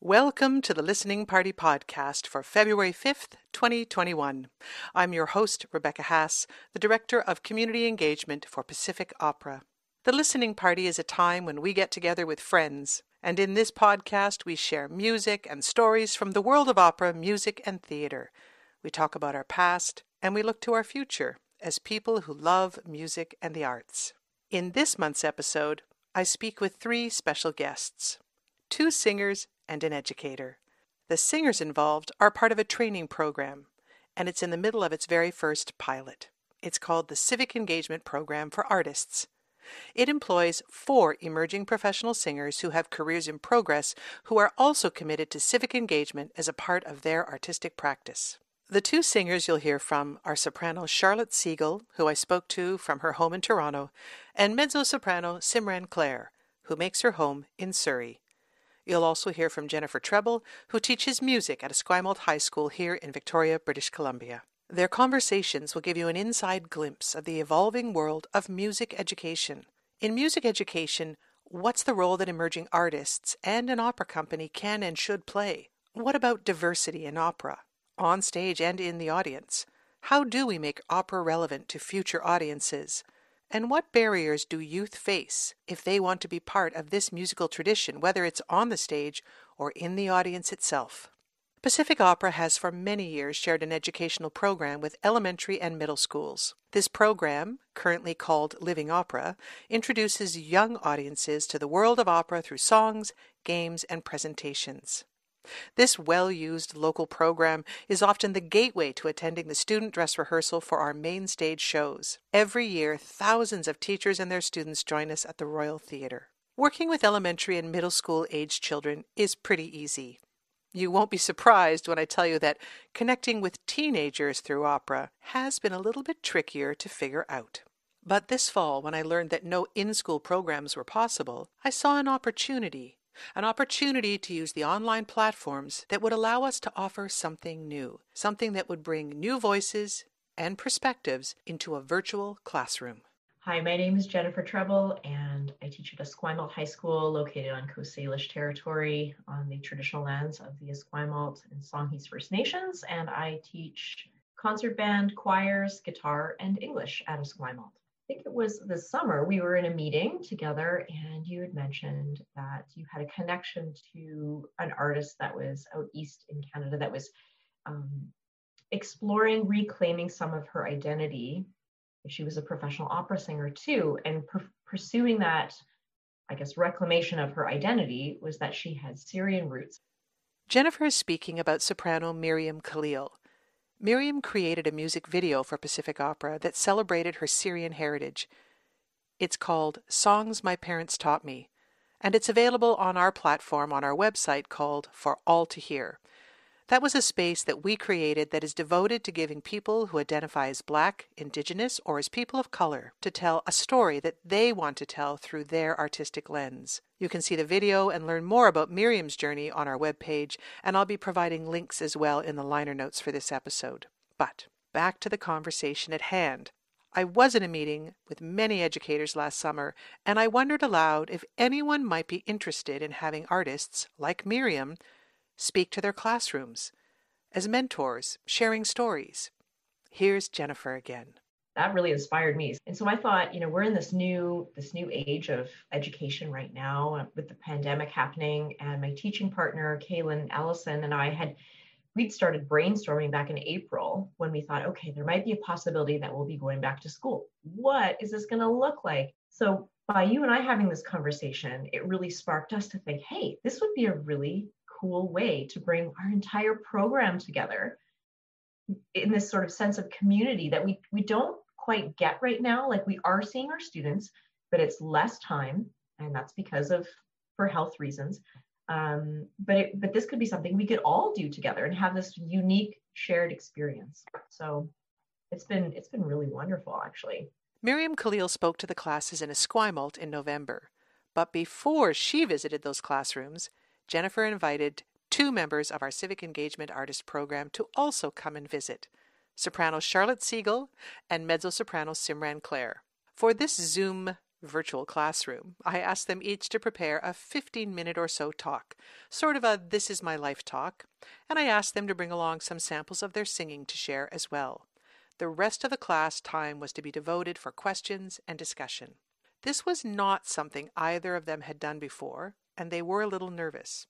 Welcome to the Listening Party podcast for February 5th, 2021. I'm your host, Rebecca Hass, the Director of Community Engagement for Pacific Opera. The Listening Party is a time when we get together with friends, and in this podcast we share music and stories from the world of opera, music, and theater. We talk about our past, and we look to our future as people who love music and the arts. In this month's episode, I speak with three special guests two singers and an educator. The singers involved are part of a training program, and it's in the middle of its very first pilot. It's called the Civic Engagement Program for Artists. It employs four emerging professional singers who have careers in progress who are also committed to civic engagement as a part of their artistic practice. The two singers you'll hear from are soprano Charlotte Siegel, who I spoke to from her home in Toronto, and mezzo soprano Simran Clare, who makes her home in Surrey. You'll also hear from Jennifer Treble, who teaches music at Esquimalt High School here in Victoria, British Columbia. Their conversations will give you an inside glimpse of the evolving world of music education. In music education, what's the role that emerging artists and an opera company can and should play? What about diversity in opera, on stage and in the audience? How do we make opera relevant to future audiences? And what barriers do youth face if they want to be part of this musical tradition, whether it's on the stage or in the audience itself? Pacific Opera has for many years shared an educational program with elementary and middle schools. This program, currently called Living Opera, introduces young audiences to the world of opera through songs, games, and presentations. This well used local program is often the gateway to attending the student dress rehearsal for our main stage shows. Every year, thousands of teachers and their students join us at the Royal Theatre. Working with elementary and middle school aged children is pretty easy. You won't be surprised when I tell you that connecting with teenagers through opera has been a little bit trickier to figure out. But this fall, when I learned that no in school programs were possible, I saw an opportunity an opportunity to use the online platforms that would allow us to offer something new, something that would bring new voices and perspectives into a virtual classroom. Hi, my name is Jennifer Treble, and I teach at Esquimalt High School located on Coast Salish territory on the traditional lands of the Esquimalt and Songhees First Nations. And I teach concert band, choirs, guitar, and English at Esquimalt think it was this summer, we were in a meeting together, and you had mentioned that you had a connection to an artist that was out east in Canada that was um, exploring reclaiming some of her identity. She was a professional opera singer too, and per- pursuing that, I guess, reclamation of her identity was that she had Syrian roots. Jennifer is speaking about soprano Miriam Khalil. Miriam created a music video for Pacific Opera that celebrated her Syrian heritage. It's called Songs My Parents Taught Me, and it's available on our platform on our website called For All to Hear. That was a space that we created that is devoted to giving people who identify as Black, Indigenous, or as people of color to tell a story that they want to tell through their artistic lens. You can see the video and learn more about Miriam's journey on our webpage, and I'll be providing links as well in the liner notes for this episode. But back to the conversation at hand. I was in a meeting with many educators last summer, and I wondered aloud if anyone might be interested in having artists, like Miriam, speak to their classrooms as mentors, sharing stories. Here's Jennifer again. That really inspired me. And so I thought, you know, we're in this new this new age of education right now uh, with the pandemic happening and my teaching partner Kaylin Ellison and I had we'd started brainstorming back in April when we thought, okay, there might be a possibility that we'll be going back to school. What is this going to look like? So by you and I having this conversation, it really sparked us to think, hey, this would be a really cool way to bring our entire program together in this sort of sense of community that we we don't quite get right now. Like we are seeing our students but it's less time and that's because of for health reasons. Um, but it, but this could be something we could all do together and have this unique shared experience. So it's been it's been really wonderful actually. Miriam khalil spoke to the classes in esquimalt in november but before she visited those classrooms Jennifer invited two members of our Civic Engagement Artist Program to also come and visit soprano Charlotte Siegel and mezzo soprano Simran Clare. For this Zoom virtual classroom, I asked them each to prepare a 15 minute or so talk, sort of a This is My Life talk, and I asked them to bring along some samples of their singing to share as well. The rest of the class time was to be devoted for questions and discussion. This was not something either of them had done before, and they were a little nervous.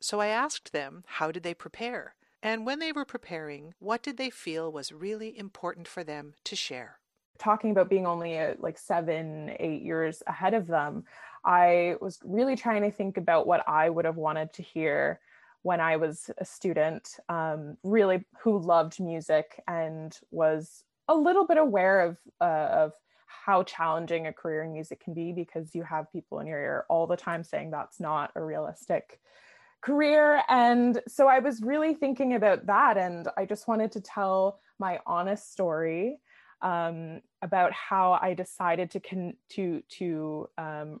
So I asked them how did they prepare, and when they were preparing, what did they feel was really important for them to share talking about being only uh, like seven, eight years ahead of them, I was really trying to think about what I would have wanted to hear when I was a student, um, really who loved music and was a little bit aware of uh, of how challenging a career in music can be because you have people in your ear all the time saying that's not a realistic career and so i was really thinking about that and i just wanted to tell my honest story um, about how I decided to con- to to um,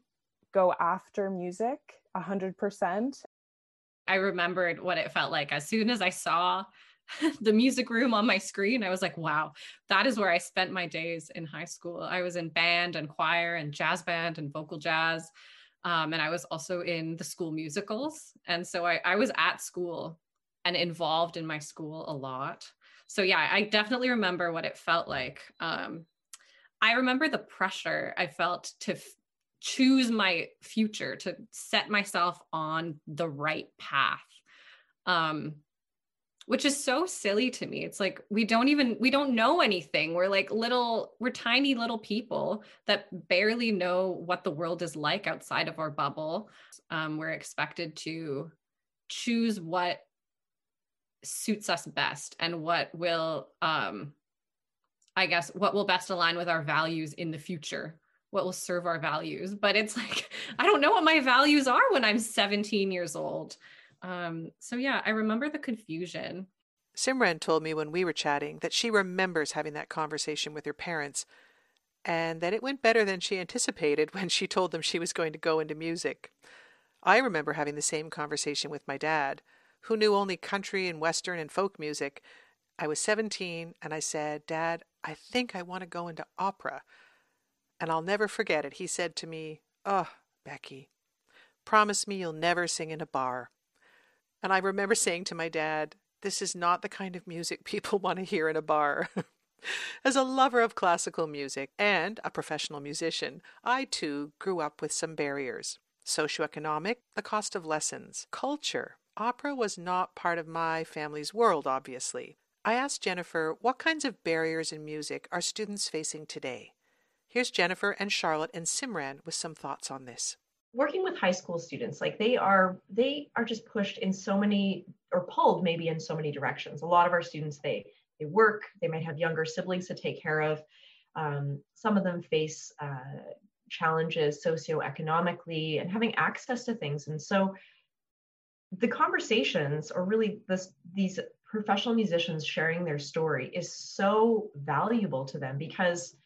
go after music hundred percent. I remembered what it felt like as soon as I saw the music room on my screen. I was like, wow, that is where I spent my days in high school. I was in band and choir and jazz band and vocal jazz. Um, and I was also in the school musicals. And so I, I was at school and involved in my school a lot so yeah i definitely remember what it felt like um, i remember the pressure i felt to f- choose my future to set myself on the right path um, which is so silly to me. It's like we don't even we don't know anything. We're like little we're tiny little people that barely know what the world is like outside of our bubble um, we're expected to choose what suits us best and what will um i guess what will best align with our values in the future what will serve our values. But it's like i don't know what my values are when i'm 17 years old um so yeah i remember the confusion simran told me when we were chatting that she remembers having that conversation with her parents and that it went better than she anticipated when she told them she was going to go into music i remember having the same conversation with my dad who knew only country and western and folk music. I was 17 and I said, Dad, I think I want to go into opera. And I'll never forget it. He said to me, Oh, Becky, promise me you'll never sing in a bar. And I remember saying to my dad, This is not the kind of music people want to hear in a bar. As a lover of classical music and a professional musician, I too grew up with some barriers socioeconomic, the cost of lessons, culture, Opera was not part of my family's world, obviously. I asked Jennifer what kinds of barriers in music are students facing today. Here's Jennifer and Charlotte and Simran with some thoughts on this. Working with high school students, like they are they are just pushed in so many or pulled maybe in so many directions. A lot of our students they they work, they might have younger siblings to take care of. Um, some of them face uh, challenges socioeconomically and having access to things. And so the conversations or really this these professional musicians sharing their story is so valuable to them because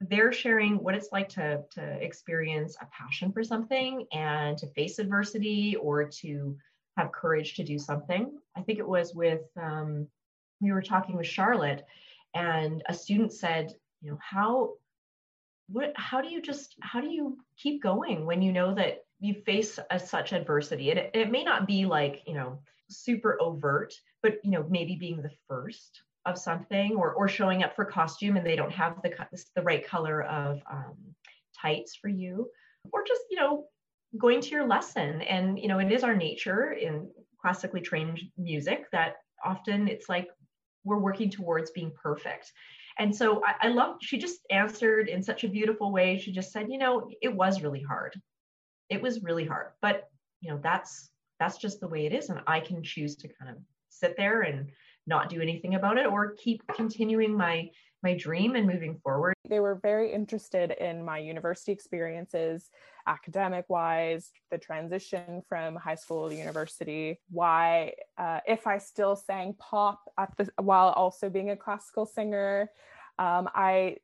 they're sharing what it's like to to experience a passion for something and to face adversity or to have courage to do something. I think it was with um, we were talking with charlotte and a student said you know how what how do you just how do you keep going when you know that you face a, such adversity? And it, it may not be like you know super overt but you know maybe being the first of something or or showing up for costume and they don't have the the right color of um, tights for you or just you know going to your lesson. And you know it is our nature in classically trained music that often it's like we're working towards being perfect. And so I, I love she just answered in such a beautiful way. She just said you know it was really hard. It was really hard. But you know that's that's just the way it is and i can choose to kind of sit there and not do anything about it or keep continuing my my dream and moving forward. They were very interested in my university experiences academic wise the transition from high school to university why uh, if i still sang pop the while also being a classical singer um, i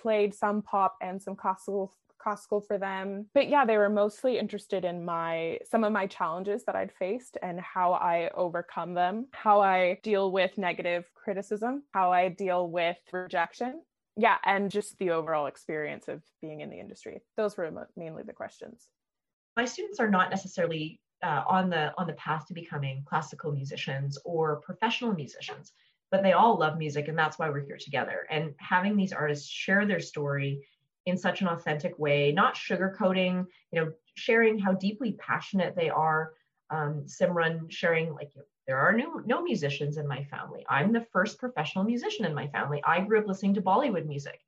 played some pop and some classical classical for them. But yeah, they were mostly interested in my some of my challenges that I'd faced and how I overcome them, how I deal with negative criticism, how I deal with rejection. yeah and just the overall experience of being in the industry those were mainly the questions my students are not necessarily uh, on the on the path to becoming classical musicians or professional musicians but they all love music and that's why we're here together and having these artists share their story in such an authentic way not sugarcoating you know sharing how deeply passionate they are. Um, simran sharing like there are no, no musicians in my family. I'm the first professional musician in my family. I grew up listening to bollywood music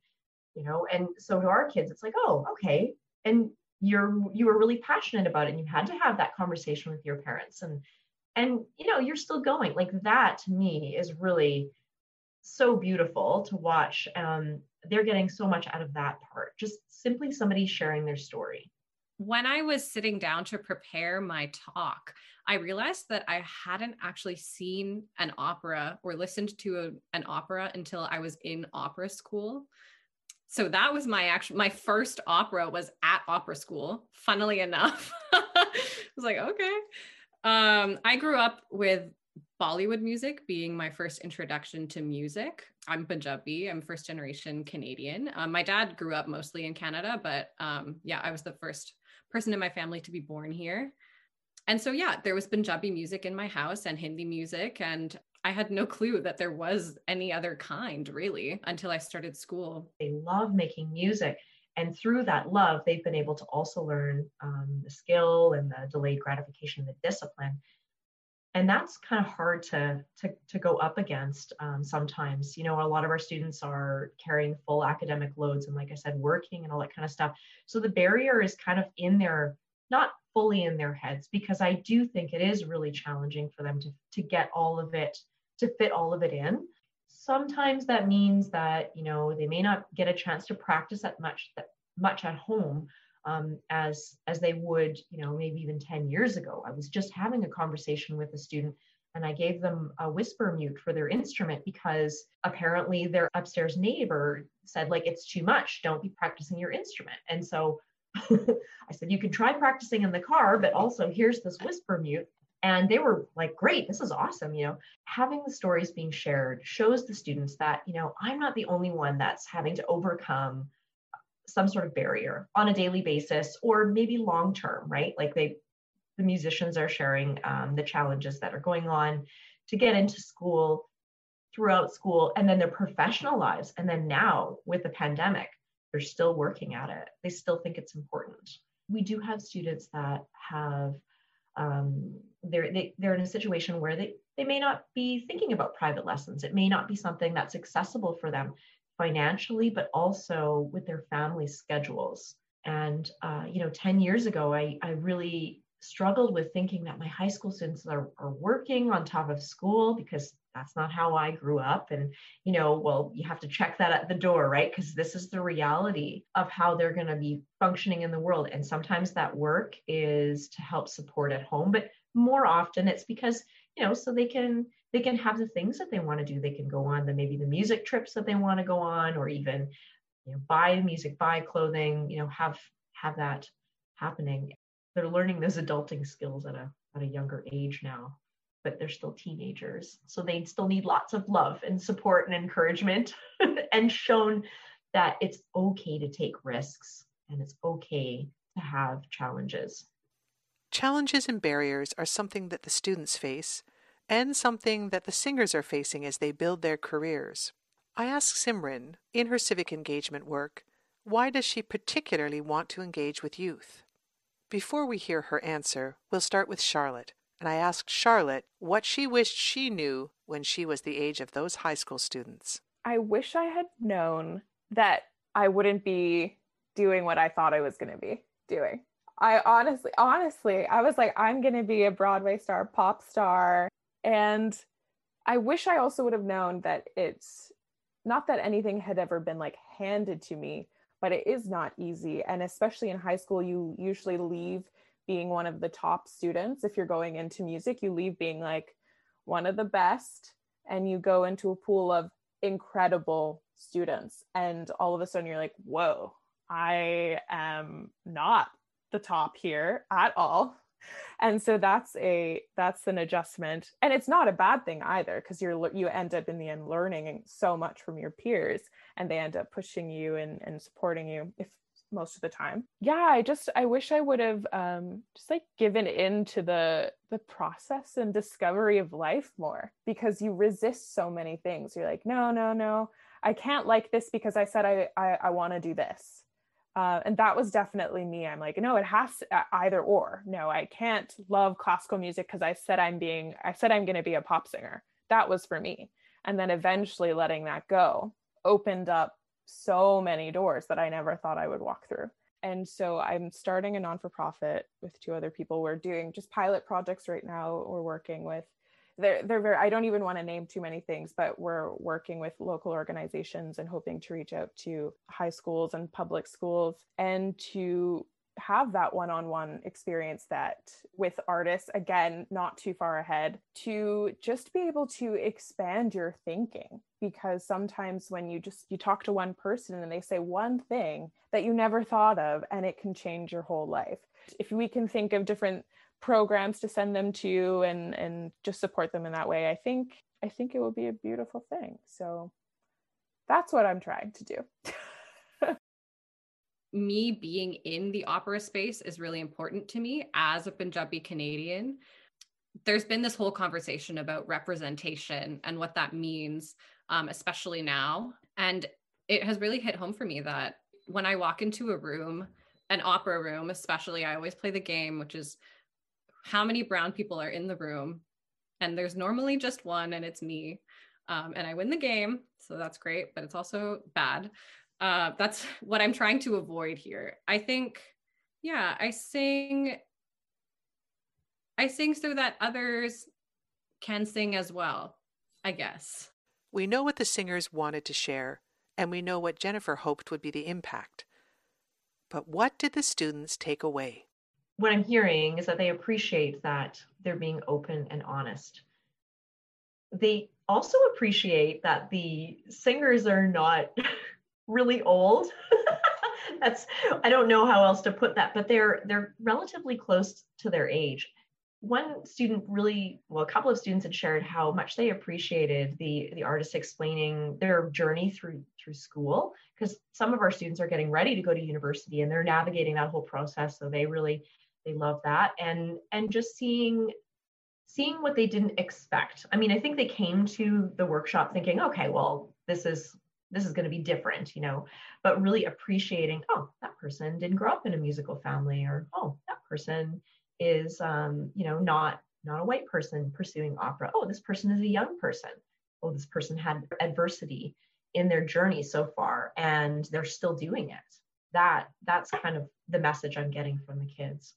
you know and so to our kids. It's like oh okay. And you're you were really passionate about it and you had to have that conversation with your parents. And and you know you're still going. Like that to me is really so beautiful to watch um they're getting so much out of that part just simply somebody sharing their story. When i was sitting down to prepare my talk i realized that i hadn't actually seen an opera or listened to a, an opera until i was in opera school. So that was my actual my first opera was at opera school funnily enough. I was like okay. Um i grew up with bollywood music being my first introduction to music i'm punjabi i'm first generation canadian um, my dad grew up mostly in canada but um yeah i was the first person in my family to be born here and so yeah there was punjabi music in my house and hindi music and I had no clue that there was any other kind really until I started school. They love making music. And through that love, they've been able to also learn um, the skill and the delayed gratification, the discipline. And that's kind of hard to, to, to go up against um, sometimes. You know, a lot of our students are carrying full academic loads and, like I said, working and all that kind of stuff. So the barrier is kind of in their, not fully in their heads, because I do think it is really challenging for them to, to get all of it to fit all of it in. Sometimes that means that you know they may not get a chance to practice that much that much at home um, as as they would you know maybe even 10 years ago. I was just having a conversation with a student and I gave them a whisper mute for their instrument because apparently their upstairs neighbor said like it's too much. Don't be practicing your instrument. And so I said you can try practicing in the car but also here's this whisper mute. And they were like great this is awesome you know. Having the stories being shared shows the students that you know i'm not the only one that's having to overcome some sort of barrier on a daily basis or maybe long term right? Like they the musicians are sharing um, the challenges that are going on to get into school throughout school and then their professional lives. And then now with the pandemic they're still working at it. They still think it's important. We do have students that have um, they're they, they're in a situation where they they may not be thinking about private lessons. It may not be something that's accessible for them financially but also with their family schedules and uh, you know 10 years ago i i really struggled with thinking that my high school students are, are working on top of school because that's not how I grew up. And, you know, well, you have to check that at the door, right? Because this is the reality of how they're going to be functioning in the world. And sometimes that work is to help support at home, but more often it's because, you know, so they can they can have the things that they want to do. They can go on the maybe the music trips that they want to go on, or even, you know, buy music, buy clothing, you know, have have that happening. They're learning those adulting skills at a at a younger age now but they're still teenagers. So they still need lots of love and support and encouragement and shown that it's okay to take risks and it's okay to have challenges. Challenges and barriers are something that the students face and something that the singers are facing as they build their careers. I ask Simran, in her civic engagement work, why does she particularly want to engage with youth? Before we hear her answer, we'll start with Charlotte, and I asked Charlotte what she wished she knew when she was the age of those high school students. I wish I had known that I wouldn't be doing what I thought I was going to be doing. I honestly, honestly, I was like, I'm going to be a Broadway star, pop star. And I wish I also would have known that it's not that anything had ever been like handed to me, but it is not easy. And especially in high school, you usually leave being one of the top students. If you're going into music you leave being like one of the best and you go into a pool of incredible students. And all of a sudden you're like whoa i am not the top here at all and so that's a that's an adjustment. And it's not a bad thing either because you're you end up in the end learning so much from your peers and they end up pushing you and, and supporting you if most of the time. Yeah i just i wish i would have um just like given in to the the process and discovery of life more because you resist so many things. You're like no no no. I can't like this because i said i i, I want to do this uh, and that was definitely me. I'm like no it has to, uh, either or. No i can't love classical music because i said i'm being i said i'm going to be a pop singer. That was for me. And then eventually letting that go opened up so many doors that i never thought i would walk through. And so i'm starting a non-for-profit with two other people. We're doing just pilot projects right now we're working with they're they're very I don't even want to name too many things, but we're working with local organizations and hoping to reach out to high schools and public schools and to have that one-on-one experience that with artists again not too far ahead to just be able to expand your thinking. Because sometimes when you just you talk to one person and they say one thing that you never thought of and it can change your whole life. If we can think of different programs to send them to and and just support them in that way i think i think it will be a beautiful thing. So that's what i'm trying to do. Me being in the opera space is really important to me as a punjabi canadian. There's been this whole conversation about representation and what that means um, especially now. And it has really hit home for me that when i walk into a room an opera room especially i always play the game which is how many brown people are in the room and there's normally just one and it's me um, and i win the game so that's great but it's also bad. Uh, that's what i'm trying to avoid here. I think yeah i sing i sing so that others can sing as well i guess. We know what the singers wanted to share and we know what jennifer hoped would be the impact. But what did the students take away what I'm hearing is that they appreciate that they're being open and honest. They also appreciate that the singers are not really old. That's I don't know how else to put that, but they're they're relatively close to their age. One student really, well, a couple of students had shared how much they appreciated the the artist explaining their journey through through school because some of our students are getting ready to go to university and they're navigating that whole process. So they really they love that. And and just seeing seeing what they didn't expect. I mean i think they came to the workshop thinking okay well this is this is going to be different you know but really appreciating oh that person didn't grow up in a musical family or oh that person is um, you know not not a white person pursuing opera. Oh this person is a young person. Oh this person had adversity in their journey so far and they're still doing it. That that's kind of the message i'm getting from the kids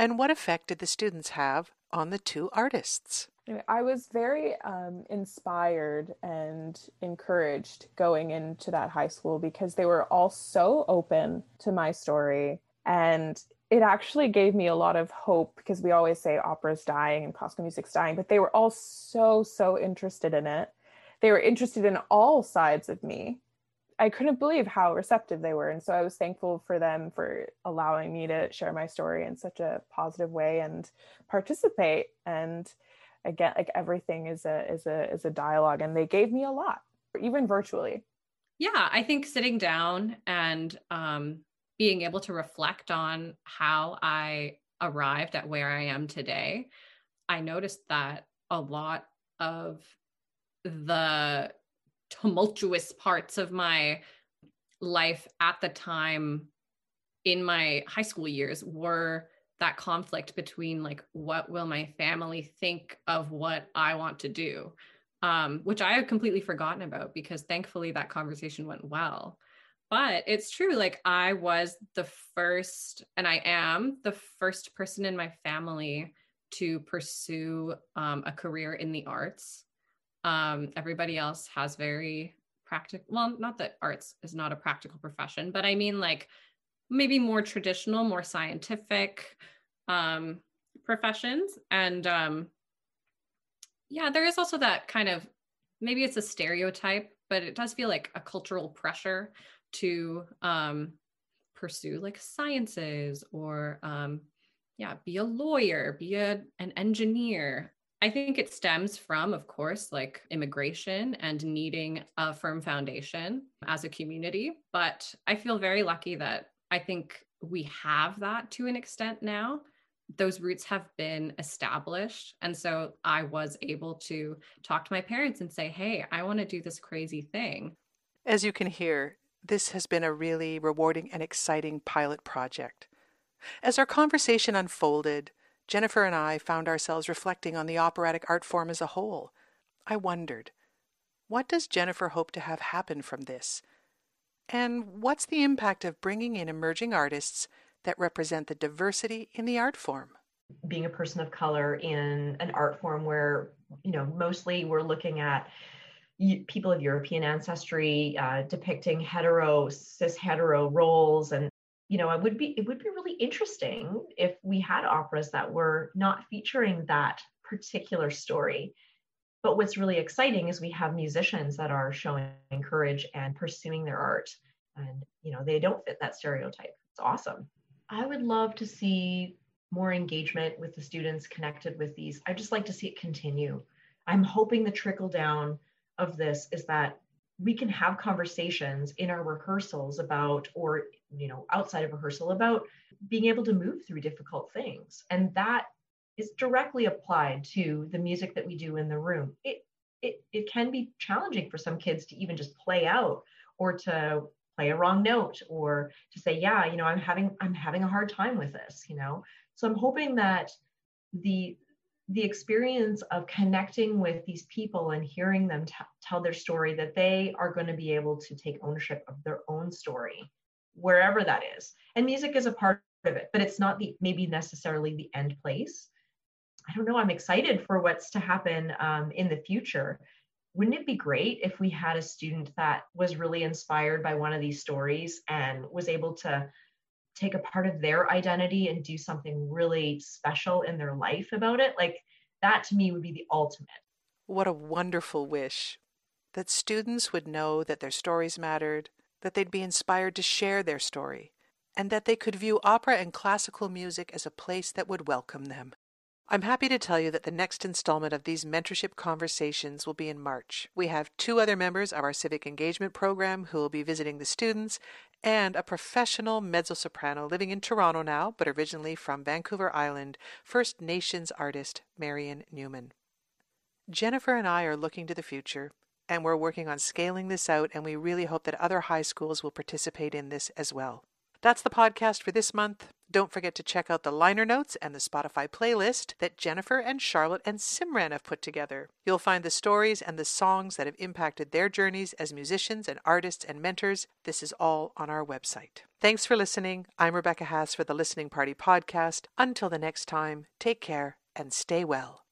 and what effect did the students have on the two artists? I was very um, inspired and encouraged going into that high school because they were all so open to my story. And it actually gave me a lot of hope because we always say opera's dying and classical music's dying, but they were all so, so interested in it. They were interested in all sides of me I couldn't believe how receptive they were. And so I was thankful for them for allowing me to share my story in such a positive way and participate. And again, like everything is a is a is a dialogue. And they gave me a lot, even virtually. Yeah, I think sitting down and um, being able to reflect on how I arrived at where I am today, I noticed that a lot of the tumultuous parts of my life at the time in my high school years were that conflict between like what will my family think of what i want to do um, which i had completely forgotten about because thankfully that conversation went well. But it's true like i was the first and i am the first person in my family to pursue um, a career in the arts um, everybody else has very practical, well, not that arts is not a practical profession, but I mean like maybe more traditional, more scientific um, professions. And um, yeah, there is also that kind of maybe it's a stereotype, but it does feel like a cultural pressure to um, pursue like sciences or um, yeah, be a lawyer, be a, an engineer. I think it stems from, of course, like immigration and needing a firm foundation as a community. But I feel very lucky that I think we have that to an extent now. Those roots have been established. And so I was able to talk to my parents and say, hey, I want to do this crazy thing. As you can hear, this has been a really rewarding and exciting pilot project. As our conversation unfolded, Jennifer and I found ourselves reflecting on the operatic art form as a whole. I wondered, what does Jennifer hope to have happen from this? And what's the impact of bringing in emerging artists that represent the diversity in the art form? Being a person of color in an art form where, you know, mostly we're looking at people of European ancestry uh, depicting hetero, cis hetero roles and you know, it would be it would be really interesting if we had operas that were not featuring that particular story. But what's really exciting is we have musicians that are showing courage and pursuing their art. And you know, they don't fit that stereotype. It's awesome. I would love to see more engagement with the students connected with these. I just like to see it continue. I'm hoping the trickle down of this is that we can have conversations in our rehearsals about or you know outside of rehearsal about being able to move through difficult things. And that is directly applied to the music that we do in the room. It it, it can be challenging for some kids to even just play out or to play a wrong note or to say yeah you know i'm having i'm having a hard time with this you know? So i'm hoping that the the experience of connecting with these people and hearing them t- tell their story that they are going to be able to take ownership of their own story wherever that is. And music is a part of it but it's not the maybe necessarily the end place. I don't know i'm excited for what's to happen um, in the future. Wouldn't it be great if we had a student that was really inspired by one of these stories and was able to take a part of their identity and do something really special in their life about it like that to me would be the ultimate what a wonderful wish that students would know that their stories mattered that they'd be inspired to share their story and that they could view opera and classical music as a place that would welcome them I'm happy to tell you that the next installment of these mentorship conversations will be in March. We have two other members of our civic engagement program who will be visiting the students, and a professional mezzo soprano living in Toronto now, but originally from Vancouver Island, First Nations artist Marion Newman. Jennifer and I are looking to the future, and we're working on scaling this out, and we really hope that other high schools will participate in this as well. That's the podcast for this month. Don't forget to check out the liner notes and the Spotify playlist that Jennifer and Charlotte and Simran have put together. You'll find the stories and the songs that have impacted their journeys as musicians and artists and mentors. This is all on our website. Thanks for listening. I'm Rebecca Hass for the Listening Party podcast. Until the next time, take care and stay well.